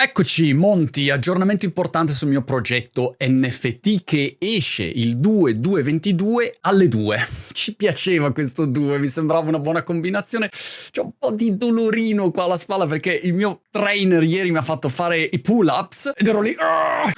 Eccoci, Monti, aggiornamento importante sul mio progetto NFT che esce il 2-2-22 alle 2. Ci piaceva questo 2, mi sembrava una buona combinazione. C'è un po' di dolorino qua alla spalla perché il mio trainer ieri mi ha fatto fare i pull-ups ed ero lì.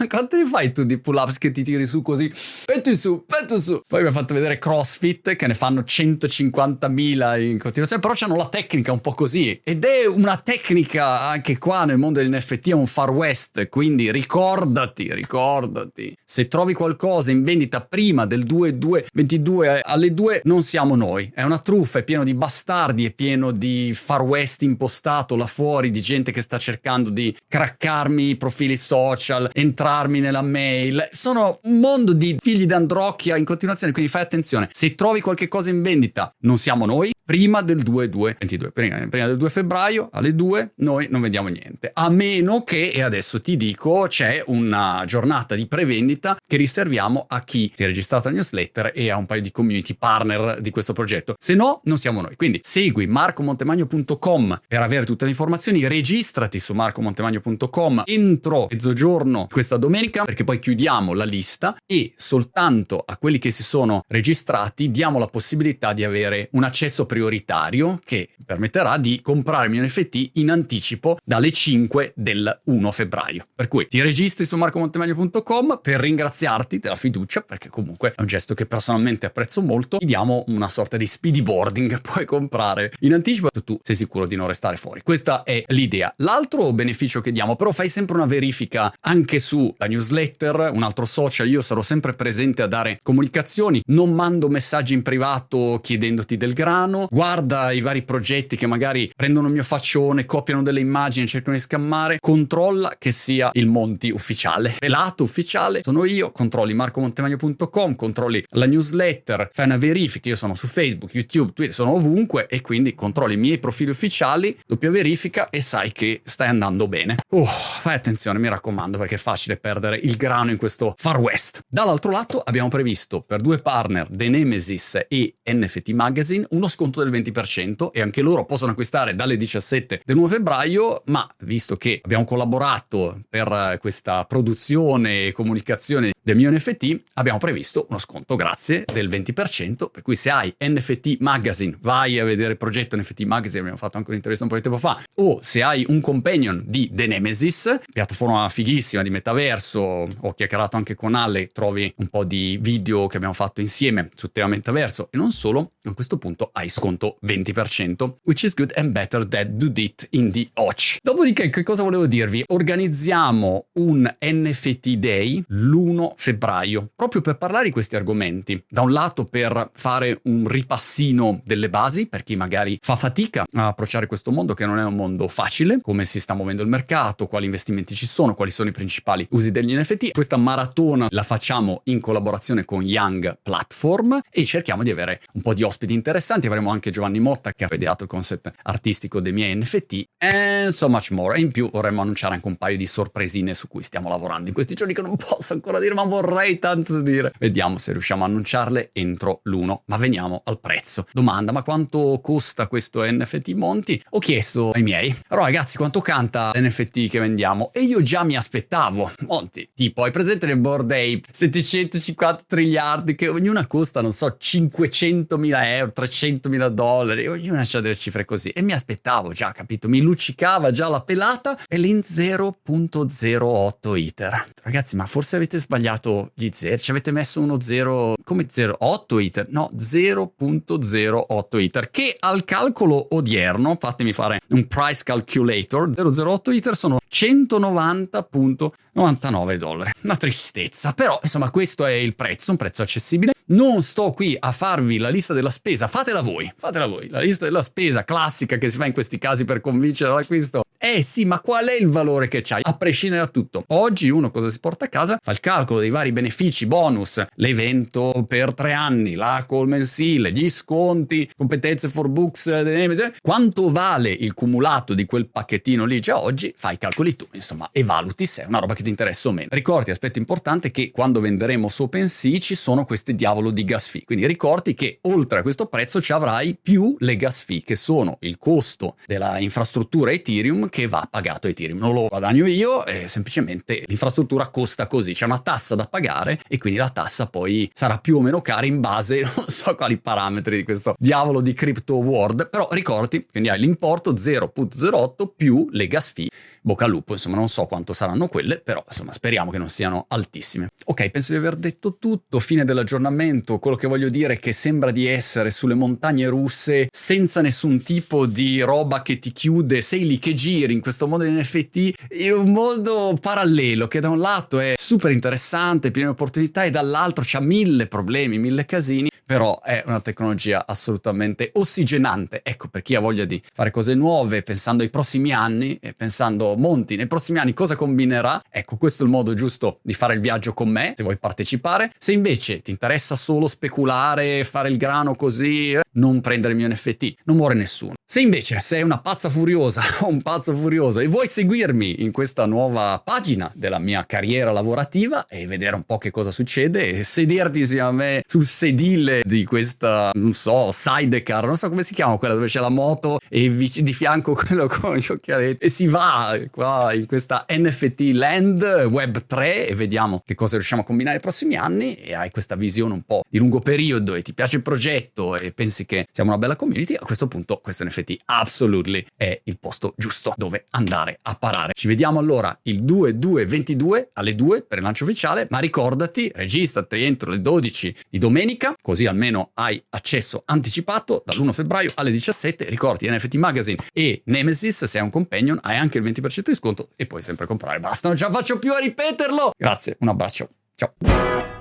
Quanto ne fai tu di pull-ups che ti tiri su così? Petto su, petto su. Poi mi ha fatto vedere CrossFit che ne fanno 150.000 in continuazione, però hanno la tecnica un po' così. Ed è una tecnica anche qua nel mondo dell'NFT sia un far west, quindi ricordati, ricordati, se trovi qualcosa in vendita prima del 22 alle 2 non siamo noi, è una truffa, è pieno di bastardi, è pieno di far west impostato là fuori, di gente che sta cercando di craccarmi i profili social, entrarmi nella mail, sono un mondo di figli d'androcchia in continuazione, quindi fai attenzione, se trovi qualche cosa in vendita non siamo noi, prima del 2-2-22, prima, prima del 2 febbraio alle 2 noi non vendiamo niente, a meno che, e adesso ti dico, c'è una giornata di prevendita che riserviamo a chi si è registrato al newsletter e a un paio di community partner di questo progetto. Se no, non siamo noi. Quindi segui marcomontemagno.com per avere tutte le informazioni, registrati su marcomontemagno.com entro mezzogiorno questa domenica perché poi chiudiamo la lista e soltanto a quelli che si sono registrati diamo la possibilità di avere un accesso prioritario che permetterà di comprare il mio NFT in anticipo dalle 5 del 1 febbraio. Per cui ti registri su marcomontemagno.com per ringraziarti della fiducia, perché comunque è un gesto che personalmente apprezzo molto. Ti diamo una sorta di speedy boarding, puoi comprare in anticipo e tu sei sicuro di non restare fuori. Questa è l'idea. L'altro beneficio che diamo, però fai sempre una verifica anche sulla newsletter, un altro social, io sarò sempre presente a dare comunicazioni, non mando messaggi in privato chiedendoti del grano, guarda i vari progetti che magari prendono il mio faccione, copiano delle immagini, cercano di scammare, controlla che sia il Monti ufficiale. Pelato ufficiale sono io, controlli marcomontemagno.com, controlli la newsletter, fai una verifica, io sono su Facebook, YouTube, Twitter, sono ovunque e quindi controlli i miei profili ufficiali, doppia verifica e sai che stai andando bene. Uh, fai attenzione, mi raccomando, perché è facile perdere il grano in questo Far West. Dall'altro lato abbiamo previsto per due partner, The Nemesis e NFT Magazine, uno sconto del 20% e anche loro possono acquistare dalle 17 del 9 febbraio, ma visto che abbiamo collaborato per questa produzione e comunicazione del mio NFT, abbiamo previsto uno sconto grazie del 20%, per cui se hai NFT Magazine, vai a vedere il progetto NFT Magazine, abbiamo fatto anche un'intervista un po' di tempo fa, o se hai un companion di The Nemesis, piattaforma fighissima di metaverso, ho chiacchierato anche con Ale, trovi un po' di video che abbiamo fatto insieme sul tema metaverso e non solo, a questo punto hai sconto 20%, which is good and better than do it in the Och. Dopodiché, che cosa volevo dirvi? Organizziamo un NFT Day l'1 febbraio, proprio per parlare di questi argomenti. Da un lato per fare un ripassino delle basi, per chi magari fa fatica a approcciare questo mondo che non è un mondo facile, come si sta muovendo il mercato, quali investimenti ci sono, quali sono i principali usi degli NFT. Questa maratona la facciamo in collaborazione con Young Platform e cerchiamo di avere un po' di ospiti interessanti. Avremo anche Giovanni Motta che ha ideato il concept artistico dei miei NFT and so much more. E in più vorremmo annunciare anche un paio di sorpresine su cui stiamo lavorando in questi giorni che non posso ancora dire, ma vorrei tanto dire. Vediamo se riusciamo a annunciarle entro l'1. Ma veniamo al prezzo. Domanda, ma quanto costa questo NFT Monti? Ho chiesto ai miei. Allora ragazzi, quanto canta l'NFT che vendiamo? E io già mi aspettavo. Monti, tipo, hai presente le board ape? 750 triliardi che ognuna costa, non so, 500 mila euro, 300 mila dollari. Ognuna ha delle cifre così. E mi aspettavo già, capito? Mi luccicava già la pelata e l'in 0.08 iter. Ragazzi, ma forse avete sbagliato gli zeri, ci avete messo uno 0 come 0.8 iter? No, 0.08 iter, che al calcolo odierno, fatemi fare un price calculator, 0.08 iter sono 190.99 dollari. Una tristezza, però insomma questo è il prezzo, un prezzo accessibile. Non sto qui a farvi la lista della spesa, fatela voi, fatela voi. La lista della spesa classica che si fa in questi casi per convincere all'acquisto eh sì, ma qual è il valore che c'hai? A prescindere da tutto. Oggi uno cosa si porta a casa? Fa il calcolo dei vari benefici, bonus, l'evento per tre anni, la call mensile, gli sconti, competenze for books, eh, quanto vale il cumulato di quel pacchettino lì già oggi? Fai i calcoli tu, insomma, e valuti se è una roba che ti interessa o meno. Ricordi, aspetto importante, che quando venderemo su OpenSea ci sono questi diavolo di gas fee. Quindi ricordi che oltre a questo prezzo ci avrai più le gas fee, che sono il costo della infrastruttura Ethereum che va pagato Ethereum. Non lo guadagno io, eh, semplicemente l'infrastruttura costa così, c'è una tassa da pagare e quindi la tassa poi sarà più o meno cara in base, non so quali parametri di questo diavolo di crypto world, però ricordati, quindi hai l'importo 0.08 più le gas fee, bocca al lupo, insomma non so quanto saranno quelle, però insomma speriamo che non siano altissime. Ok, penso di aver detto tutto, fine dell'aggiornamento, quello che voglio dire è che sembra di essere sulle montagne russe senza nessun tipo di roba che ti chiude, sei lì che giri in questo mondo di NFT in un mondo parallelo che da un lato è super interessante, pieno di opportunità e dall'altro c'ha mille problemi, mille casini però è una tecnologia assolutamente ossigenante. Ecco, per chi ha voglia di fare cose nuove, pensando ai prossimi anni e pensando Monti nei prossimi anni cosa combinerà, ecco, questo è il modo giusto di fare il viaggio con me, se vuoi partecipare. Se invece ti interessa solo speculare, fare il grano così, non prendere il mio NFT, non muore nessuno. Se invece sei una pazza furiosa o un pazzo furioso e vuoi seguirmi in questa nuova pagina della mia carriera lavorativa e vedere un po' che cosa succede e sederti insieme a me sul sedile di questa, non so, sidecar, non so come si chiama quella dove c'è la moto e di fianco quello con gli occhialetti e si va qua in questa NFT land web 3 e vediamo che cosa riusciamo a combinare nei prossimi anni e hai questa visione un po' di lungo periodo e ti piace il progetto e pensi che siamo una bella community, a questo punto questo NFT absolutely è il posto giusto dove andare a parare. Ci vediamo allora il 2-2-22 alle 2 per il lancio ufficiale, ma ricordati, registrati entro le 12 di domenica, così almeno hai accesso anticipato dall'1 febbraio alle 17. Ricordi NFT Magazine e Nemesis, se hai un companion, hai anche il 20% di sconto e puoi sempre comprare. Basta, non ce la faccio più a ripeterlo. Grazie, un abbraccio. Ciao.